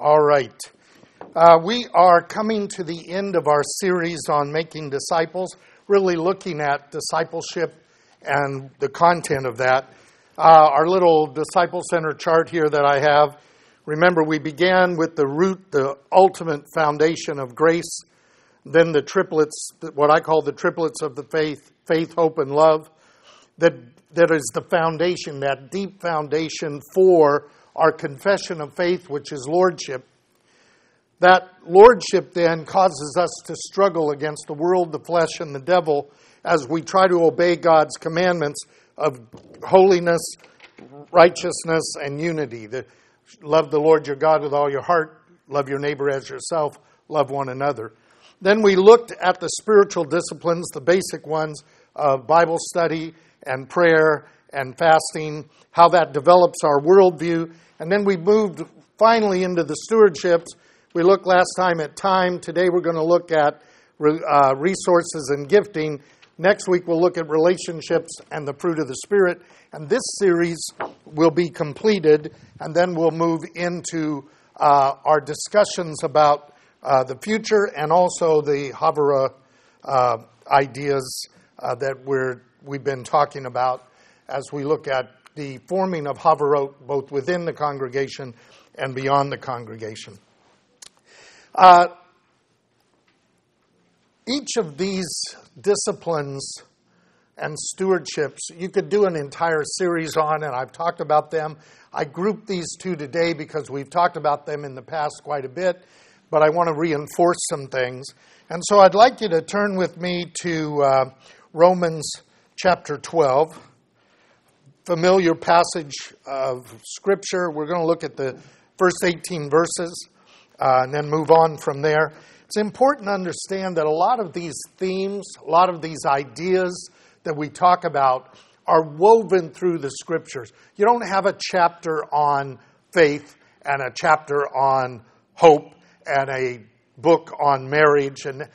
All right. Uh, we are coming to the end of our series on making disciples, really looking at discipleship and the content of that. Uh, our little disciple center chart here that I have, remember we began with the root, the ultimate foundation of grace, then the triplets, what I call the triplets of the faith, faith, hope, and love, that, that is the foundation, that deep foundation for our confession of faith, which is lordship. That lordship then causes us to struggle against the world, the flesh, and the devil as we try to obey God's commandments of holiness, righteousness, and unity. The, love the Lord your God with all your heart, love your neighbor as yourself, love one another. Then we looked at the spiritual disciplines, the basic ones of Bible study and prayer and fasting, how that develops our worldview. And then we moved finally into the stewardships. We looked last time at time. Today we're going to look at uh, resources and gifting. Next week we'll look at relationships and the fruit of the Spirit. And this series will be completed, and then we'll move into uh, our discussions about uh, the future and also the Havurah uh, ideas uh, that we're, we've been talking about as we look at the forming of Havurot both within the congregation and beyond the congregation. Uh, each of these disciplines and stewardships, you could do an entire series on, and I've talked about them. I grouped these two today because we've talked about them in the past quite a bit, but I want to reinforce some things. And so I'd like you to turn with me to uh, Romans chapter 12 familiar passage of Scripture. We're going to look at the first 18 verses uh, and then move on from there. It's important to understand that a lot of these themes, a lot of these ideas that we talk about are woven through the Scriptures. You don't have a chapter on faith and a chapter on hope and a book on marriage. And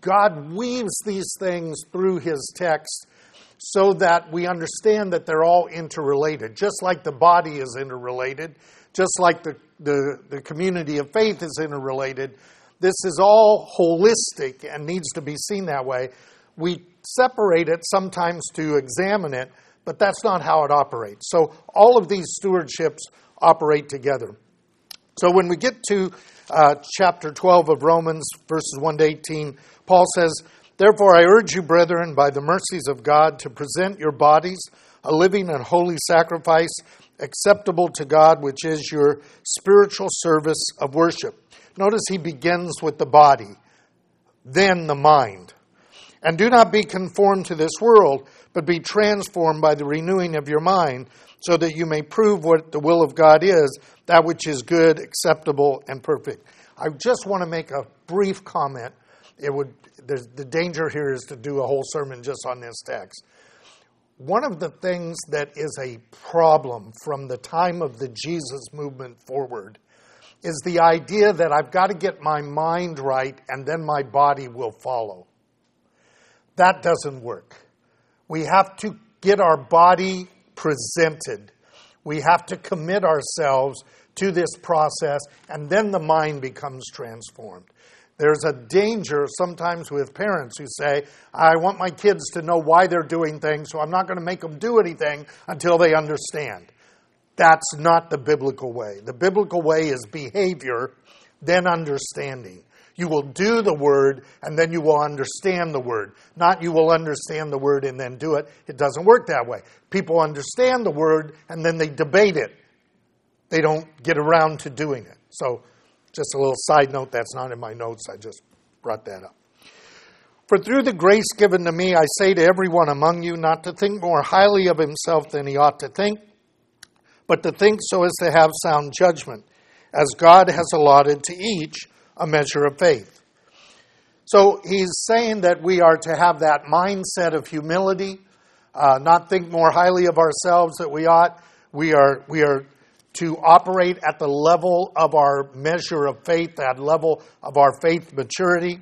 God weaves these things through His text so that we understand that they're all interrelated, just like the body is interrelated, just like the, the, the community of faith is interrelated. This is all holistic and needs to be seen that way. We separate it sometimes to examine it, but that's not how it operates. So all of these stewardships operate together. So when we get to uh, chapter 12 of Romans, verses 1 to 18, Paul says, Therefore, I urge you, brethren, by the mercies of God, to present your bodies a living and holy sacrifice acceptable to God, which is your spiritual service of worship. Notice he begins with the body, then the mind. And do not be conformed to this world, but be transformed by the renewing of your mind, so that you may prove what the will of God is, that which is good, acceptable, and perfect. I just want to make a brief comment. It would the danger here is to do a whole sermon just on this text. One of the things that is a problem from the time of the Jesus movement forward is the idea that I've got to get my mind right and then my body will follow. That doesn't work. We have to get our body presented. We have to commit ourselves to this process, and then the mind becomes transformed. There's a danger sometimes with parents who say, I want my kids to know why they're doing things, so I'm not going to make them do anything until they understand. That's not the biblical way. The biblical way is behavior, then understanding. You will do the word and then you will understand the word. Not you will understand the word and then do it. It doesn't work that way. People understand the word and then they debate it. They don't get around to doing it. So, just a little side note that's not in my notes. I just brought that up. For through the grace given to me, I say to everyone among you not to think more highly of himself than he ought to think, but to think so as to have sound judgment, as God has allotted to each a measure of faith. So he's saying that we are to have that mindset of humility, uh, not think more highly of ourselves that we ought. We are, we are to operate at the level of our measure of faith, that level of our faith maturity.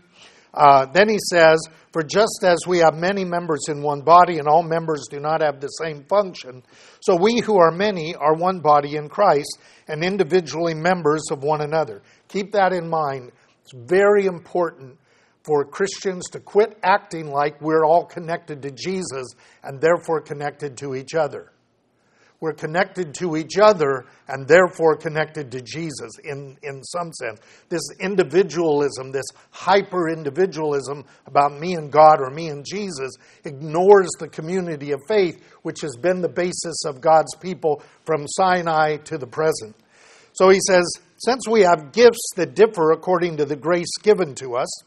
Uh, then he says, For just as we have many members in one body, and all members do not have the same function, so we who are many are one body in Christ, and individually members of one another. Keep that in mind. It's very important for Christians to quit acting like we're all connected to Jesus and therefore connected to each other. We're connected to each other and therefore connected to Jesus in, in some sense. This individualism, this hyper individualism about me and God or me and Jesus, ignores the community of faith, which has been the basis of God's people from Sinai to the present. So he says, since we have gifts that differ according to the grace given to us,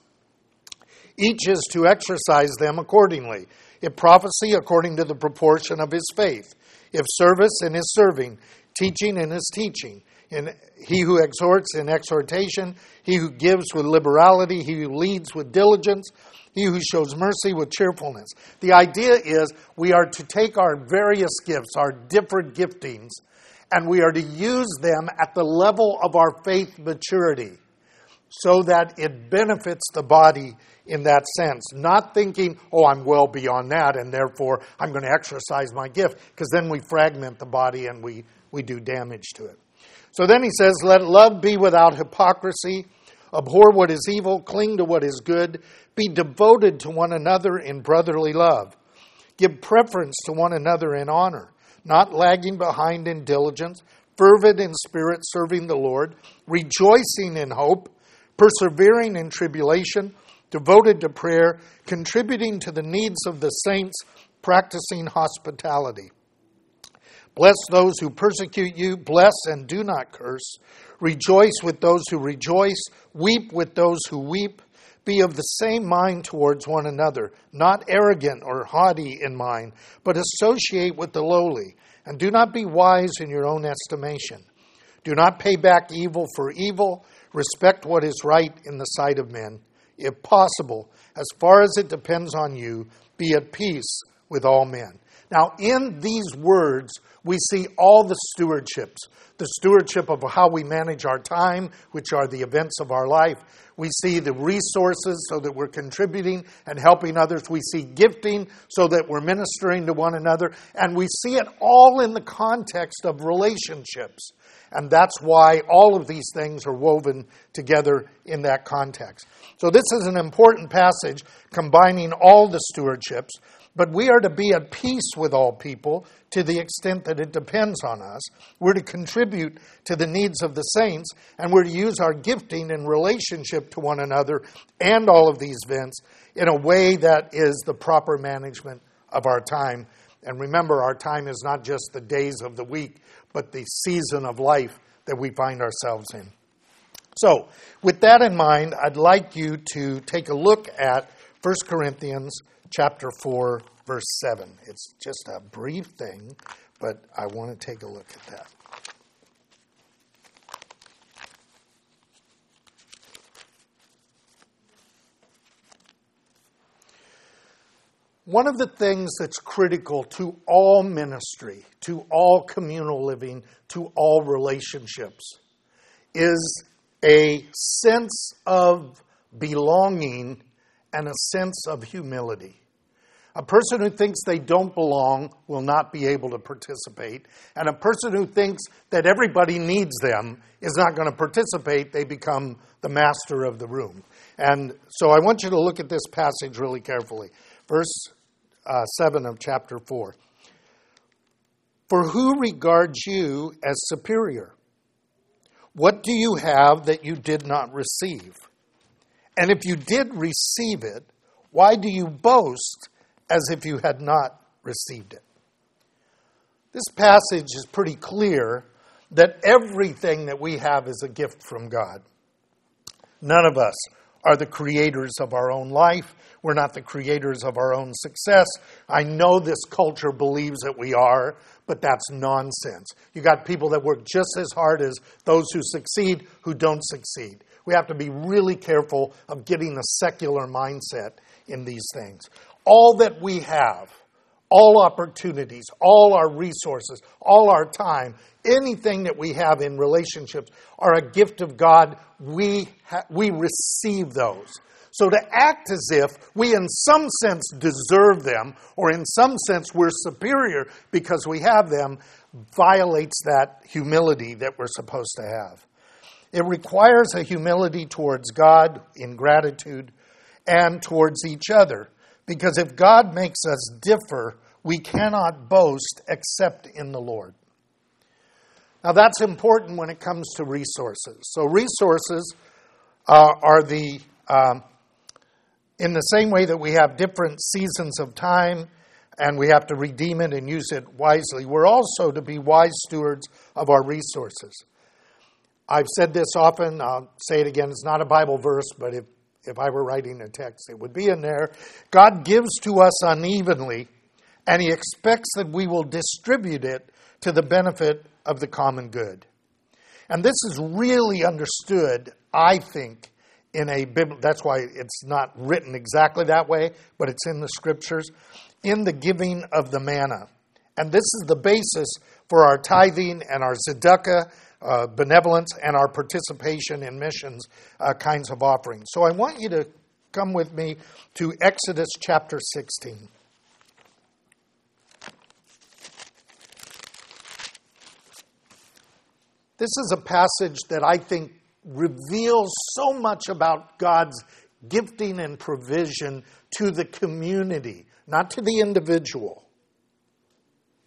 each is to exercise them accordingly. If prophecy, according to the proportion of his faith if service in his serving, teaching in his teaching, in he who exhorts in exhortation, he who gives with liberality, he who leads with diligence, he who shows mercy with cheerfulness. The idea is we are to take our various gifts, our different giftings, and we are to use them at the level of our faith maturity so that it benefits the body in that sense. Not thinking, oh, I'm well beyond that, and therefore I'm going to exercise my gift, because then we fragment the body and we, we do damage to it. So then he says, Let love be without hypocrisy. Abhor what is evil, cling to what is good, be devoted to one another in brotherly love. Give preference to one another in honor, not lagging behind in diligence, fervent in spirit, serving the Lord, rejoicing in hope, persevering in tribulation devoted to prayer, contributing to the needs of the saints, practicing hospitality. Bless those who persecute you, bless and do not curse. Rejoice with those who rejoice, weep with those who weep. Be of the same mind towards one another, not arrogant or haughty in mind, but associate with the lowly, and do not be wise in your own estimation. Do not pay back evil for evil, respect what is right in the sight of men if possible, as far as it depends on you, be at peace with all men. Now, in these words, we see all the stewardships the stewardship of how we manage our time, which are the events of our life. We see the resources so that we're contributing and helping others. We see gifting so that we're ministering to one another. And we see it all in the context of relationships. And that's why all of these things are woven together in that context. So, this is an important passage combining all the stewardships, but we are to be at peace with all people to the extent that it depends on us. We're to contribute to the needs of the saints, and we're to use our gifting in relationship to one another and all of these events in a way that is the proper management of our time. And remember, our time is not just the days of the week, but the season of life that we find ourselves in. So, with that in mind, I'd like you to take a look at 1 Corinthians chapter 4 verse 7. It's just a brief thing, but I want to take a look at that. One of the things that's critical to all ministry, to all communal living, to all relationships is a sense of belonging and a sense of humility. A person who thinks they don't belong will not be able to participate. And a person who thinks that everybody needs them is not going to participate. They become the master of the room. And so I want you to look at this passage really carefully. Verse uh, 7 of chapter 4. For who regards you as superior? What do you have that you did not receive? And if you did receive it, why do you boast as if you had not received it? This passage is pretty clear that everything that we have is a gift from God. None of us are the creators of our own life. We're not the creators of our own success. I know this culture believes that we are, but that's nonsense. You got people that work just as hard as those who succeed who don't succeed. We have to be really careful of getting a secular mindset in these things. All that we have, all opportunities, all our resources, all our time, anything that we have in relationships are a gift of God. We, ha- we receive those. So to act as if we, in some sense, deserve them, or in some sense, we're superior because we have them, violates that humility that we're supposed to have. It requires a humility towards God in gratitude and towards each other. Because if God makes us differ, we cannot boast except in the Lord. Now, that's important when it comes to resources. So, resources uh, are the, um, in the same way that we have different seasons of time and we have to redeem it and use it wisely, we're also to be wise stewards of our resources. I've said this often, I'll say it again. It's not a Bible verse, but if, if I were writing a text, it would be in there. God gives to us unevenly, and He expects that we will distribute it to the benefit of the common good. And this is really understood, I think, in a Bible. That's why it's not written exactly that way, but it's in the scriptures, in the giving of the manna. And this is the basis for our tithing and our tzedakah uh, benevolence and our participation in missions uh, kinds of offerings. So I want you to come with me to Exodus chapter 16. This is a passage that I think reveals so much about God's gifting and provision to the community, not to the individual,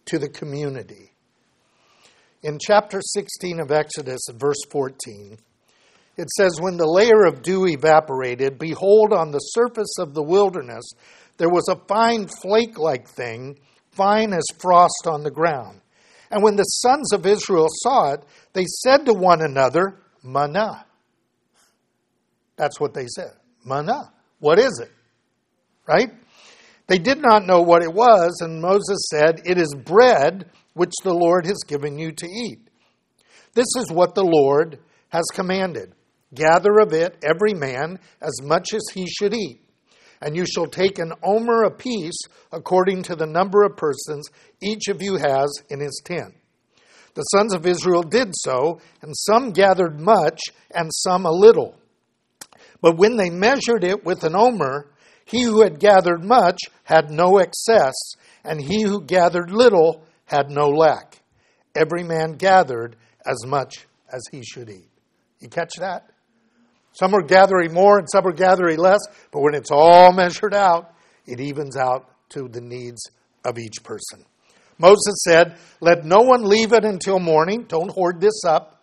to the community. In chapter 16 of Exodus, verse 14, it says, When the layer of dew evaporated, behold, on the surface of the wilderness there was a fine flake like thing, fine as frost on the ground. And when the sons of Israel saw it, they said to one another, Manna. That's what they said. Manna. What is it? Right? They did not know what it was, and Moses said, It is bread which the Lord has given you to eat. This is what the Lord has commanded gather of it every man as much as he should eat. And you shall take an omer apiece according to the number of persons each of you has in his tent. The sons of Israel did so, and some gathered much, and some a little. But when they measured it with an omer, he who had gathered much had no excess, and he who gathered little had no lack. Every man gathered as much as he should eat. You catch that? Some are gathering more and some are gathering less, but when it's all measured out, it evens out to the needs of each person. Moses said, Let no one leave it until morning. Don't hoard this up.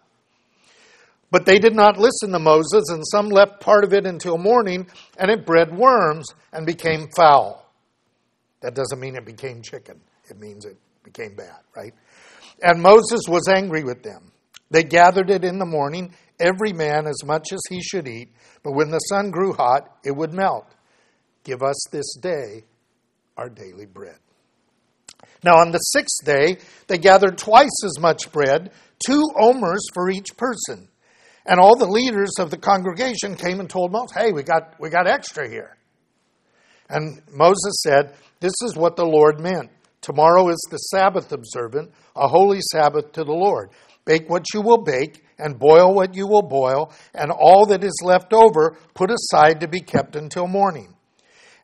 But they did not listen to Moses, and some left part of it until morning, and it bred worms and became foul. That doesn't mean it became chicken, it means it became bad, right? And Moses was angry with them. They gathered it in the morning, every man as much as he should eat, but when the sun grew hot, it would melt. Give us this day our daily bread. Now, on the sixth day, they gathered twice as much bread, two omers for each person. And all the leaders of the congregation came and told Moses, Hey, we got, we got extra here. And Moses said, This is what the Lord meant. Tomorrow is the Sabbath observant, a holy Sabbath to the Lord. Bake what you will bake, and boil what you will boil, and all that is left over put aside to be kept until morning.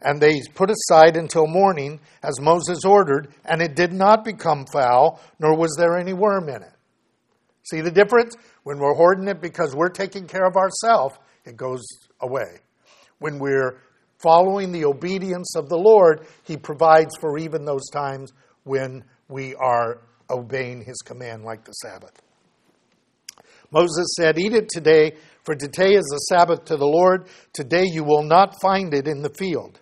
And they put aside until morning, as Moses ordered, and it did not become foul, nor was there any worm in it. See the difference? When we're hoarding it because we're taking care of ourselves, it goes away. When we're following the obedience of the Lord, He provides for even those times when we are obeying His command, like the Sabbath. Moses said, Eat it today, for today is the Sabbath to the Lord. Today you will not find it in the field.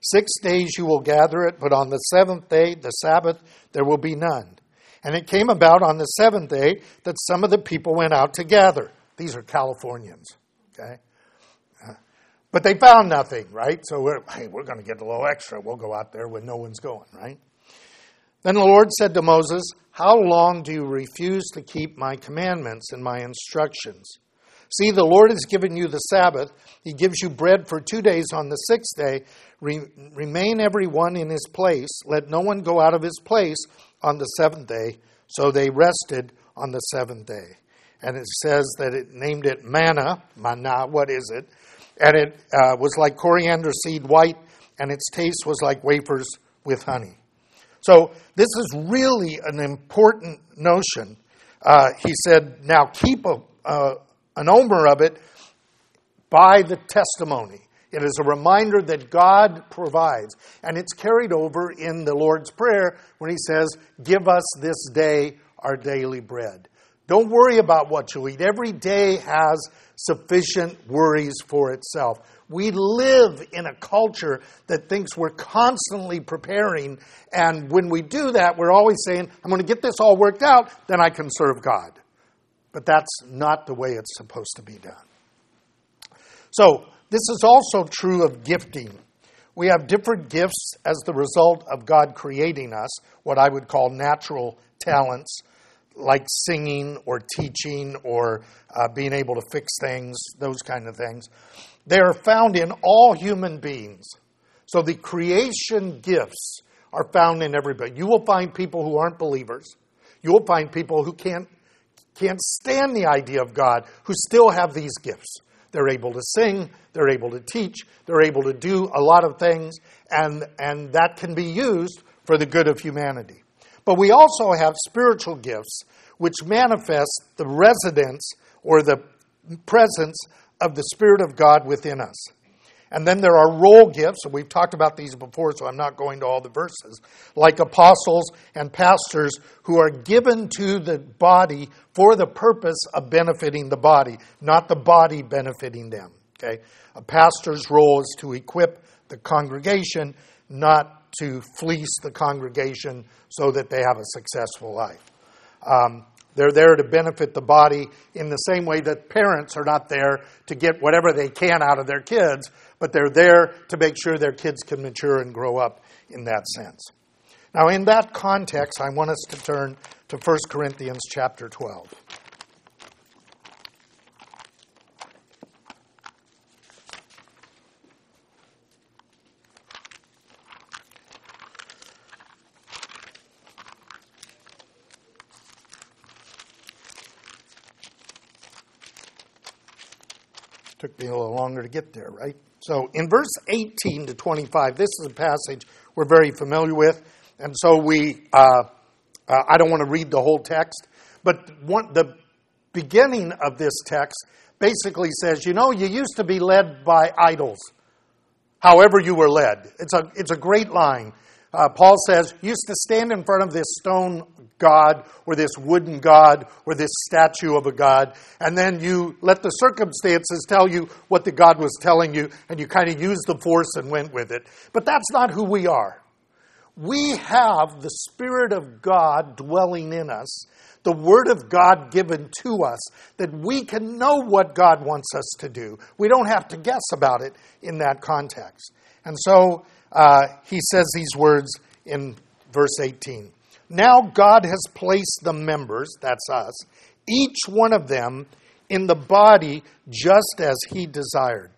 Six days you will gather it, but on the seventh day, the Sabbath, there will be none. And it came about on the seventh day that some of the people went out to gather. These are Californians, okay? But they found nothing, right? So we're, hey, we're going to get a little extra. We'll go out there when no one's going, right? Then the Lord said to Moses, How long do you refuse to keep my commandments and my instructions? See, the Lord has given you the Sabbath. He gives you bread for two days on the sixth day. Re- remain every one in his place. Let no one go out of his place on the seventh day. So they rested on the seventh day. And it says that it named it manna. Manna, what is it? And it uh, was like coriander seed white, and its taste was like wafers with honey. So, this is really an important notion. Uh, he said, Now keep a, uh, an omer of it by the testimony. It is a reminder that God provides. And it's carried over in the Lord's Prayer when he says, Give us this day our daily bread. Don't worry about what you eat. Every day has sufficient worries for itself. We live in a culture that thinks we're constantly preparing, and when we do that, we're always saying, I'm going to get this all worked out, then I can serve God. But that's not the way it's supposed to be done. So, this is also true of gifting. We have different gifts as the result of God creating us, what I would call natural talents like singing or teaching or uh, being able to fix things, those kind of things. They are found in all human beings. So the creation gifts are found in everybody. You will find people who aren't believers. You will find people who can't, can't stand the idea of God who still have these gifts. They're able to sing, they're able to teach, they're able to do a lot of things, and, and that can be used for the good of humanity. But we also have spiritual gifts which manifest the residence or the presence of the Spirit of God within us. And then there are role gifts, and we've talked about these before, so I'm not going to all the verses, like apostles and pastors who are given to the body for the purpose of benefiting the body, not the body benefiting them. Okay? A pastor's role is to equip the congregation, not to fleece the congregation so that they have a successful life. Um, they're there to benefit the body in the same way that parents are not there to get whatever they can out of their kids, but they're there to make sure their kids can mature and grow up in that sense. Now, in that context, I want us to turn to 1 Corinthians chapter 12. Took me a little longer to get there, right? So in verse 18 to 25, this is a passage we're very familiar with. And so we, uh, uh, I don't want to read the whole text, but one, the beginning of this text basically says, you know, you used to be led by idols, however you were led. It's a, it's a great line. Uh, Paul says, used to stand in front of this stone God or this wooden God or this statue of a God, and then you let the circumstances tell you what the God was telling you, and you kind of used the force and went with it. But that's not who we are. We have the Spirit of God dwelling in us, the Word of God given to us, that we can know what God wants us to do. We don't have to guess about it in that context. And so uh, he says these words in verse 18. Now God has placed the members, that's us, each one of them in the body just as he desired.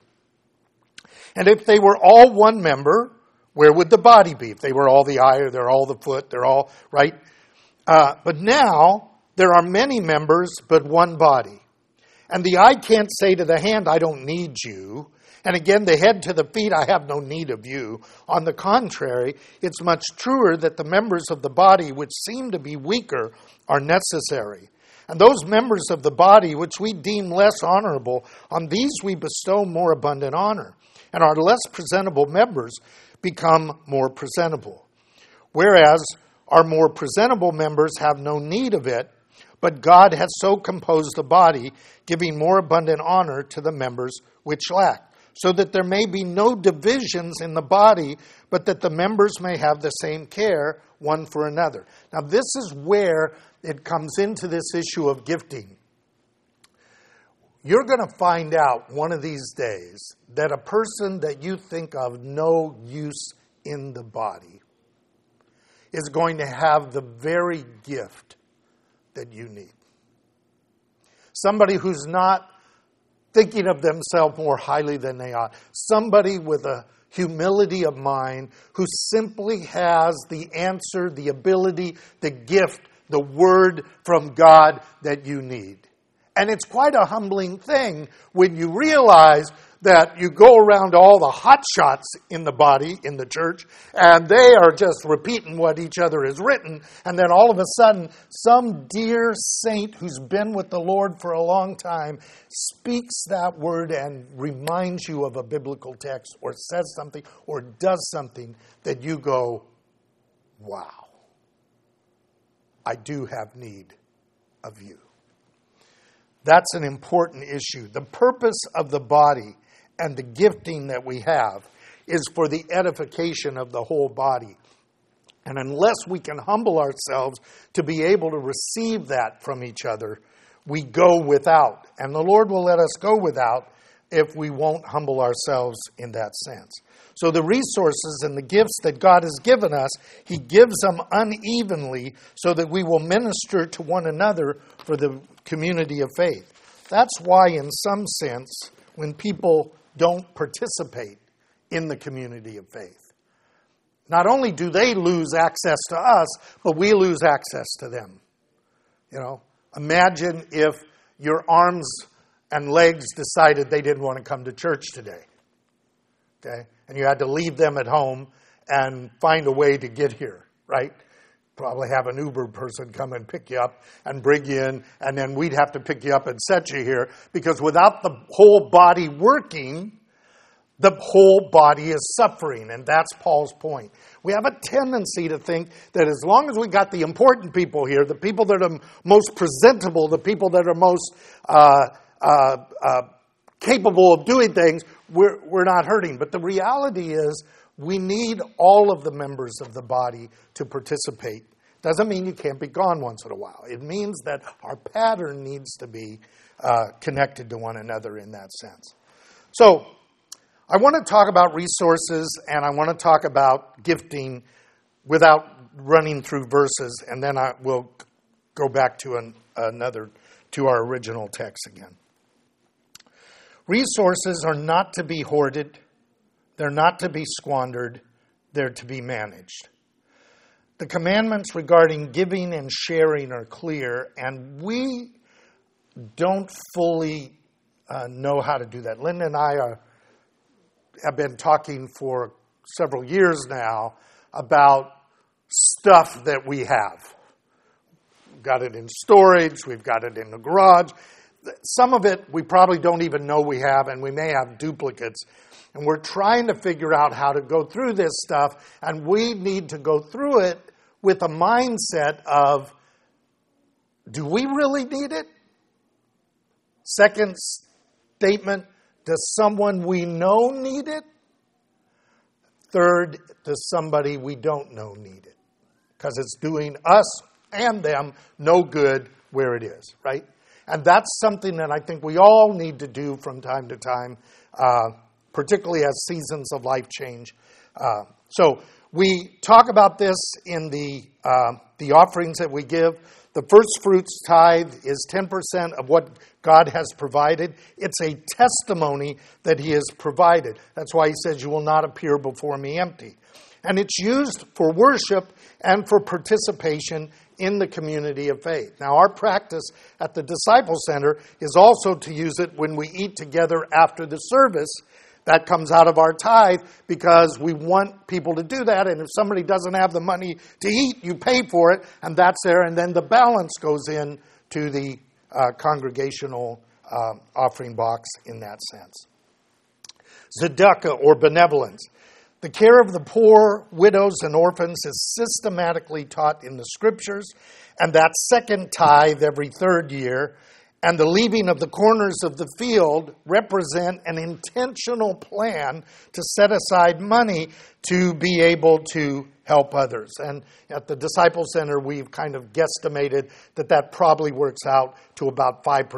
And if they were all one member, where would the body be? If they were all the eye, or they're all the foot, they're all, right? Uh, but now there are many members, but one body. And the eye can't say to the hand, I don't need you, and again, the head to the feet, I have no need of you. On the contrary, it's much truer that the members of the body which seem to be weaker are necessary. And those members of the body which we deem less honorable, on these we bestow more abundant honor. And our less presentable members become more presentable. Whereas our more presentable members have no need of it, but God has so composed the body, giving more abundant honor to the members which lack so that there may be no divisions in the body, but that the members may have the same care one for another. Now, this is where it comes into this issue of gifting. You're going to find out one of these days that a person that you think of no use in the body is going to have the very gift that you need. Somebody who's not thinking of themselves more highly than they ought. Somebody with a humility of mind who simply has the answer, the ability, the gift, the word from God that you need. And it's quite a humbling thing when you realize that you go around all the hot shots in the body, in the church, and they are just repeating what each other has written. And then all of a sudden, some dear saint who's been with the Lord for a long time speaks that word and reminds you of a biblical text or says something or does something that you go, wow, I do have need of you. That's an important issue. The purpose of the body and the gifting that we have is for the edification of the whole body. And unless we can humble ourselves to be able to receive that from each other, we go without. And the Lord will let us go without if we won't humble ourselves in that sense. So the resources and the gifts that God has given us, He gives them unevenly so that we will minister to one another for the community of faith. That's why, in some sense, when people don't participate in the community of faith. Not only do they lose access to us, but we lose access to them. You know, imagine if your arms and legs decided they didn't want to come to church today. Okay? And you had to leave them at home and find a way to get here, right? Probably have an Uber person come and pick you up and bring you in, and then we'd have to pick you up and set you here because without the whole body working, the whole body is suffering, and that's Paul's point. We have a tendency to think that as long as we got the important people here, the people that are most presentable, the people that are most uh, uh, uh, capable of doing things, we're, we're not hurting. But the reality is, we need all of the members of the body to participate. Doesn't mean you can't be gone once in a while. It means that our pattern needs to be uh, connected to one another in that sense. So, I want to talk about resources and I want to talk about gifting without running through verses, and then I will go back to an, another, to our original text again. Resources are not to be hoarded they're not to be squandered, they're to be managed. The commandments regarding giving and sharing are clear, and we don't fully uh, know how to do that. Linda and I are, have been talking for several years now about stuff that we have. We've got it in storage, we've got it in the garage. Some of it we probably don't even know we have, and we may have duplicates. And we're trying to figure out how to go through this stuff, and we need to go through it with a mindset of do we really need it? Second statement does someone we know need it? Third, does somebody we don't know need it? Because it's doing us and them no good where it is, right? And that's something that I think we all need to do from time to time. Uh, particularly as seasons of life change. Uh, so we talk about this in the, uh, the offerings that we give. The first fruits tithe is 10% of what God has provided. It's a testimony that He has provided. That's why He says, You will not appear before me empty. And it's used for worship and for participation in the community of faith. Now, our practice at the Disciple Center is also to use it when we eat together after the service that comes out of our tithe because we want people to do that. And if somebody doesn't have the money to eat, you pay for it, and that's there. And then the balance goes in to the uh, congregational uh, offering box in that sense. Tzedakah or benevolence. The care of the poor, widows, and orphans is systematically taught in the scriptures, and that second tithe every third year and the leaving of the corners of the field represent an intentional plan to set aside money to be able to help others. And at the Disciple Center, we've kind of guesstimated that that probably works out to about 5%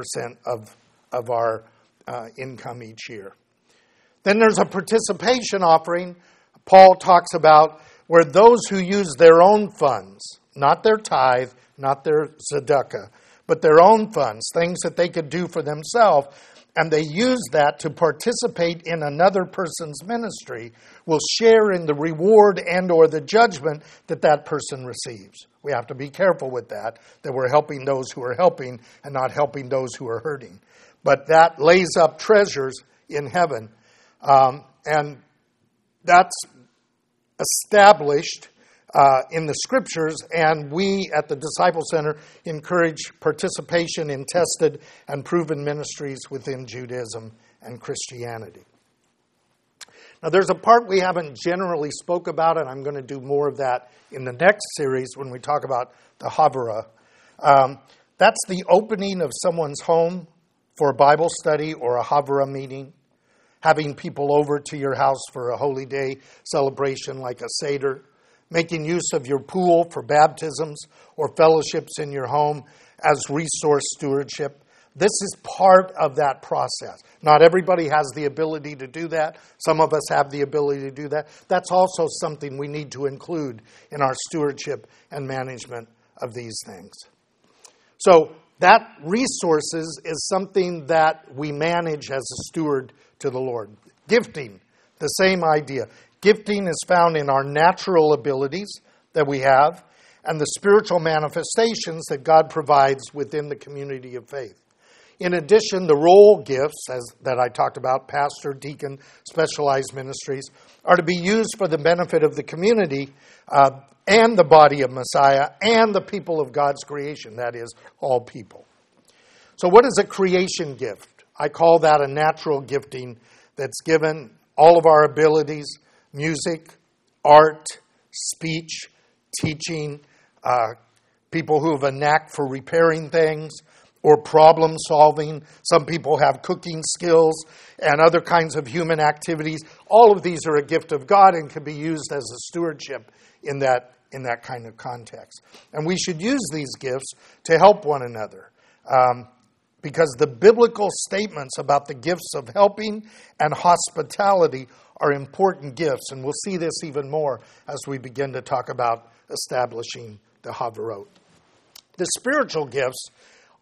of, of our uh, income each year. Then there's a participation offering. Paul talks about where those who use their own funds, not their tithe, not their tzedakah, but their own funds, things that they could do for themselves, and they use that to participate in another person's ministry, will share in the reward and or the judgment that that person receives. We have to be careful with that, that we're helping those who are helping and not helping those who are hurting. But that lays up treasures in heaven. Um, and that's established uh, in the scriptures, and we at the Disciple Center encourage participation in tested and proven ministries within Judaism and Christianity. Now, there's a part we haven't generally spoke about, and I'm going to do more of that in the next series when we talk about the Havurah. Um, that's the opening of someone's home for a Bible study or a Havurah meeting, having people over to your house for a holy day celebration like a Seder, making use of your pool for baptisms or fellowships in your home as resource stewardship. This is part of that process. Not everybody has the ability to do that. Some of us have the ability to do that. That's also something we need to include in our stewardship and management of these things. So, that resources is something that we manage as a steward to the Lord. Gifting, the same idea. Gifting is found in our natural abilities that we have and the spiritual manifestations that God provides within the community of faith. In addition, the role gifts, as that I talked about, pastor, deacon, specialized ministries, are to be used for the benefit of the community uh, and the body of Messiah and the people of God's creation, that is, all people. So, what is a creation gift? I call that a natural gifting that's given all of our abilities music, art, speech, teaching, uh, people who have a knack for repairing things, or problem solving. Some people have cooking skills and other kinds of human activities. All of these are a gift of God and can be used as a stewardship in that, in that kind of context. And we should use these gifts to help one another. Um, because the biblical statements about the gifts of helping and hospitality are important gifts. And we'll see this even more as we begin to talk about establishing the Havurot. The spiritual gifts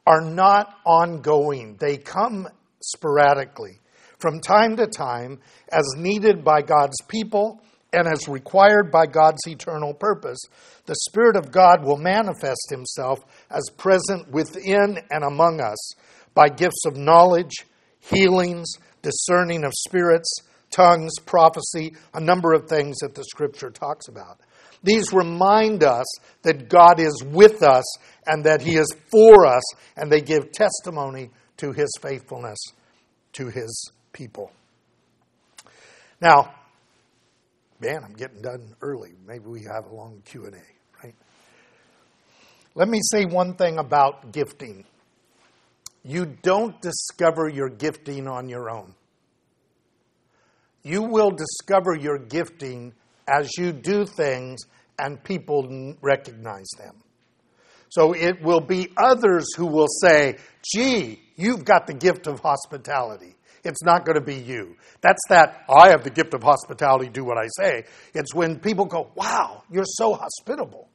are not ongoing, they come sporadically from time to time as needed by God's people and as required by God's eternal purpose. The Spirit of God will manifest Himself as present within and among us by gifts of knowledge, healings, discerning of spirits, tongues, prophecy, a number of things that the Scripture talks about. These remind us that God is with us and that He is for us, and they give testimony to His faithfulness to His people. Now, man, I'm getting done early. Maybe we have a long Q and A, right? Let me say one thing about gifting. You don't discover your gifting on your own. You will discover your gifting as you do things and people recognize them. So it will be others who will say, gee, you've got the gift of hospitality. It's not going to be you. That's that, I have the gift of hospitality, do what I say. It's when people go, wow, you're so hospitable.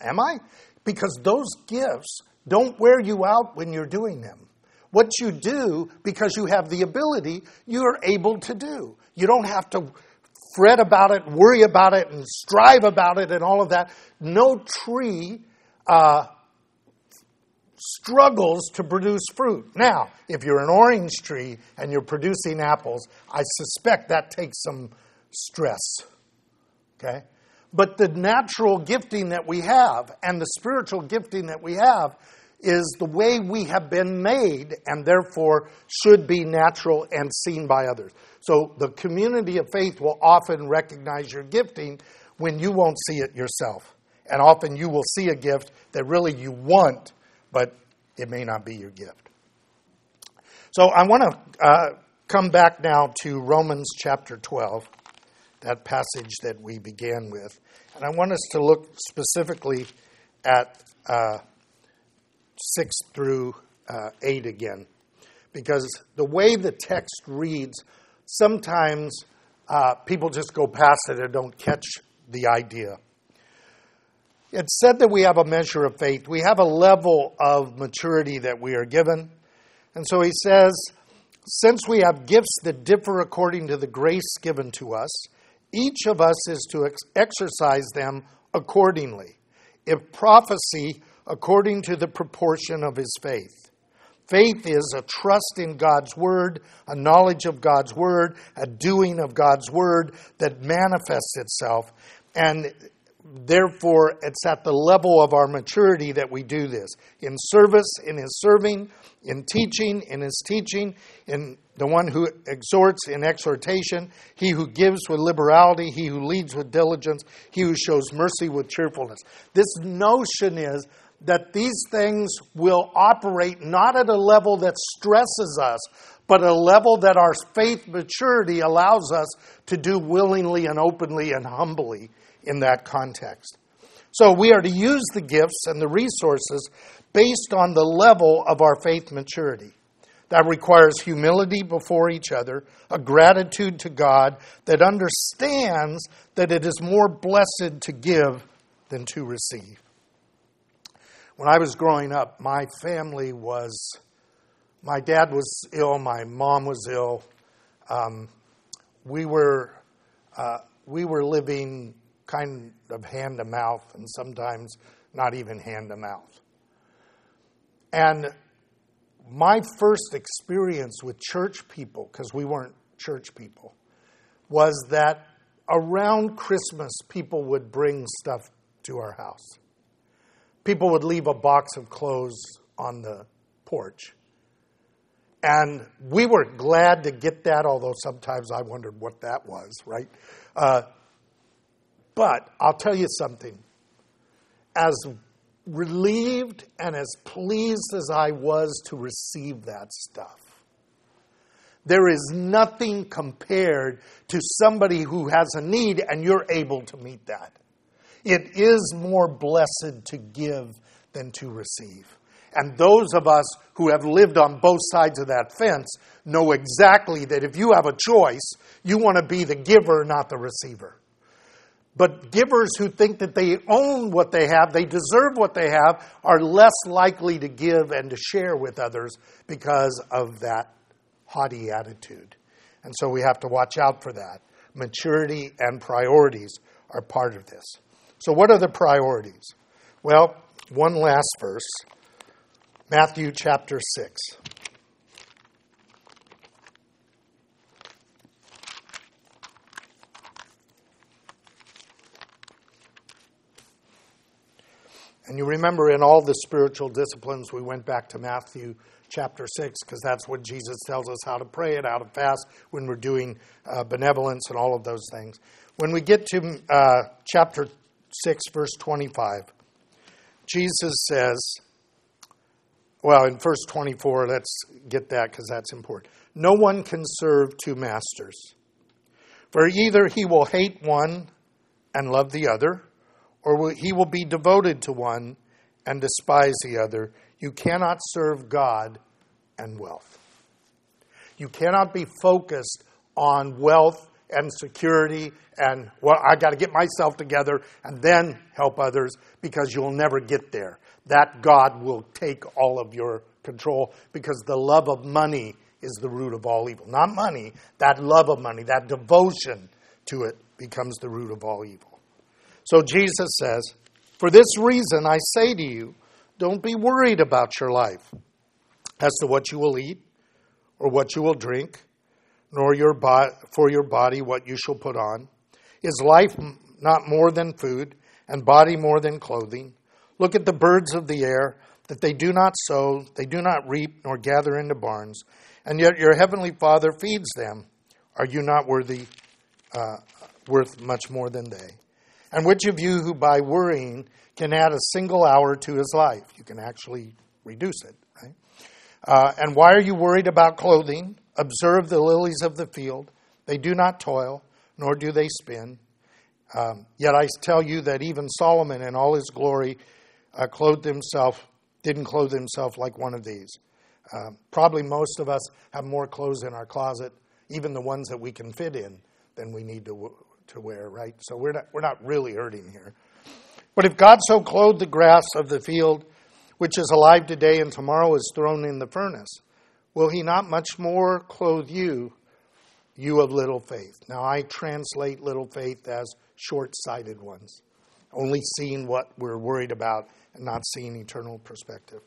Am I? Because those gifts don't wear you out when you're doing them. What you do, because you have the ability, you're able to do. You don't have to fret about it, worry about it, and strive about it, and all of that. No tree uh, struggles to produce fruit. Now, if you're an orange tree and you're producing apples, I suspect that takes some stress. Okay? But the natural gifting that we have and the spiritual gifting that we have is the way we have been made and therefore should be natural and seen by others. So the community of faith will often recognize your gifting when you won't see it yourself. And often you will see a gift that really you want, but it may not be your gift. So I want to uh, come back now to Romans chapter 12, that passage that we began with. And I want us to look specifically at uh, 6 through uh, 8 again. Because the way the text reads, sometimes uh, people just go past it and don't catch the idea. It's said that we have a measure of faith. We have a level of maturity that we are given. And so he says, since we have gifts that differ according to the grace given to us, each of us is to ex- exercise them accordingly. If prophecy, according to the proportion of his faith. Faith is a trust in God's Word, a knowledge of God's Word, a doing of God's Word that manifests itself. And therefore, it's at the level of our maturity that we do this. In service, in His serving, in teaching, in His teaching, in the one who exhorts in exhortation, he who gives with liberality, he who leads with diligence, he who shows mercy with cheerfulness. This notion is that these things will operate not at a level that stresses us, but a level that our faith maturity allows us to do willingly and openly and humbly in that context. So we are to use the gifts and the resources based on the level of our faith maturity. That requires humility before each other, a gratitude to God that understands that it is more blessed to give than to receive. When I was growing up, my family was, my dad was ill, my mom was ill. Um, we were, uh, we were living kind of hand to mouth and sometimes not even hand to mouth. And my first experience with church people, because we weren't church people, was that around Christmas people would bring stuff to our house people would leave a box of clothes on the porch. And we were glad to get that, although sometimes I wondered what that was, right? Uh, but I'll tell you something. As relieved and as pleased as I was to receive that stuff, there is nothing compared to somebody who has a need and you're able to meet that. It is more blessed to give than to receive. And those of us who have lived on both sides of that fence know exactly that if you have a choice, you want to be the giver, not the receiver. But givers who think that they own what they have, they deserve what they have, are less likely to give and to share with others because of that haughty attitude. And so we have to watch out for that. Maturity and priorities are part of this. So, what are the priorities? Well, one last verse Matthew chapter 6. And you remember in all the spiritual disciplines, we went back to Matthew chapter 6 because that's what Jesus tells us how to pray and how to fast when we're doing uh, benevolence and all of those things. When we get to uh, chapter 6, verse 25. Jesus says, well, in verse 24, let's get that because that's important. No one can serve two masters, for either he will hate one and love the other, or he will be devoted to one and despise the other. You cannot serve God and wealth. You cannot be focused on wealth and security and well I got to get myself together and then help others because you'll never get there. That God will take all of your control because the love of money is the root of all evil. Not money, that love of money, that devotion to it becomes the root of all evil. So Jesus says, For this reason I say to you, don't be worried about your life as to what you will eat or what you will drink nor your bo- for your body what you shall put on. Is life not more than food, and body more than clothing? Look at the birds of the air, that they do not sow, they do not reap, nor gather into barns, and yet your heavenly Father feeds them. Are you not worthy, uh, worth much more than they? And which of you who by worrying can add a single hour to his life? You can actually reduce it, right? Uh, and why are you worried about clothing? Observe the lilies of the field. They do not toil, nor do they spin. Um, yet I tell you that even Solomon in all his glory uh, clothed himself, didn't clothe himself like one of these. Uh, probably most of us have more clothes in our closet, even the ones that we can fit in, than we need to, to wear, right? So we're not, we're not really hurting here. But if God so clothed the grass of the field, which is alive today and tomorrow is thrown in the furnace, will he not much more clothe you, you of little faith? Now, I translate little faith as short sighted ones, only seeing what we're worried about and not seeing eternal perspective.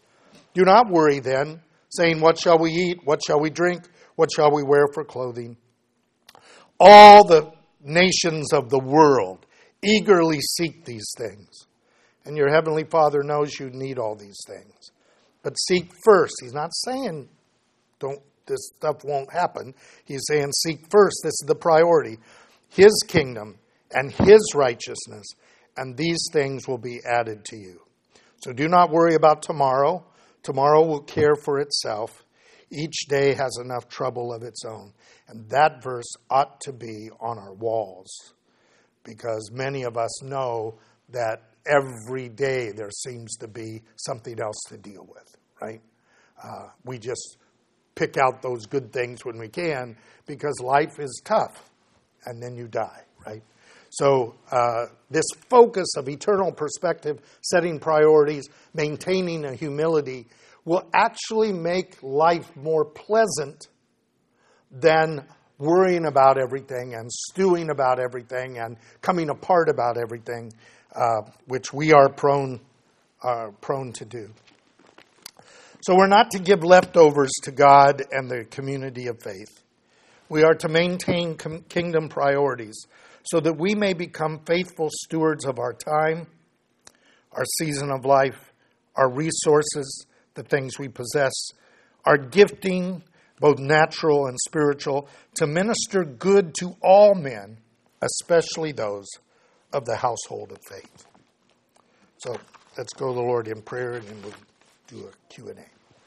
Do not worry then, saying, What shall we eat? What shall we drink? What shall we wear for clothing? All the nations of the world eagerly seek these things. And your Heavenly Father knows you need all these things. But seek first. He's not saying don't this stuff won't happen. He's saying seek first. This is the priority. His kingdom and his righteousness, and these things will be added to you. So do not worry about tomorrow. Tomorrow will care for itself. Each day has enough trouble of its own. And that verse ought to be on our walls because many of us know that every day there seems to be something else to deal with, right? Uh, we just pick out those good things when we can because life is tough and then you die, right? So, uh, this focus of eternal perspective, setting priorities, maintaining a humility, will actually make life more pleasant than worrying about everything and stewing about everything and coming apart about everything, uh, which we are prone, uh, prone to do. So we're not to give leftovers to God and the community of faith. We are to maintain com- kingdom priorities so that we may become faithful stewards of our time, our season of life, our resources, the things we possess, our gifting, both natural and spiritual, to minister good to all men, especially those of the household of faith. So let's go to the Lord in prayer and we'll do a Q&A.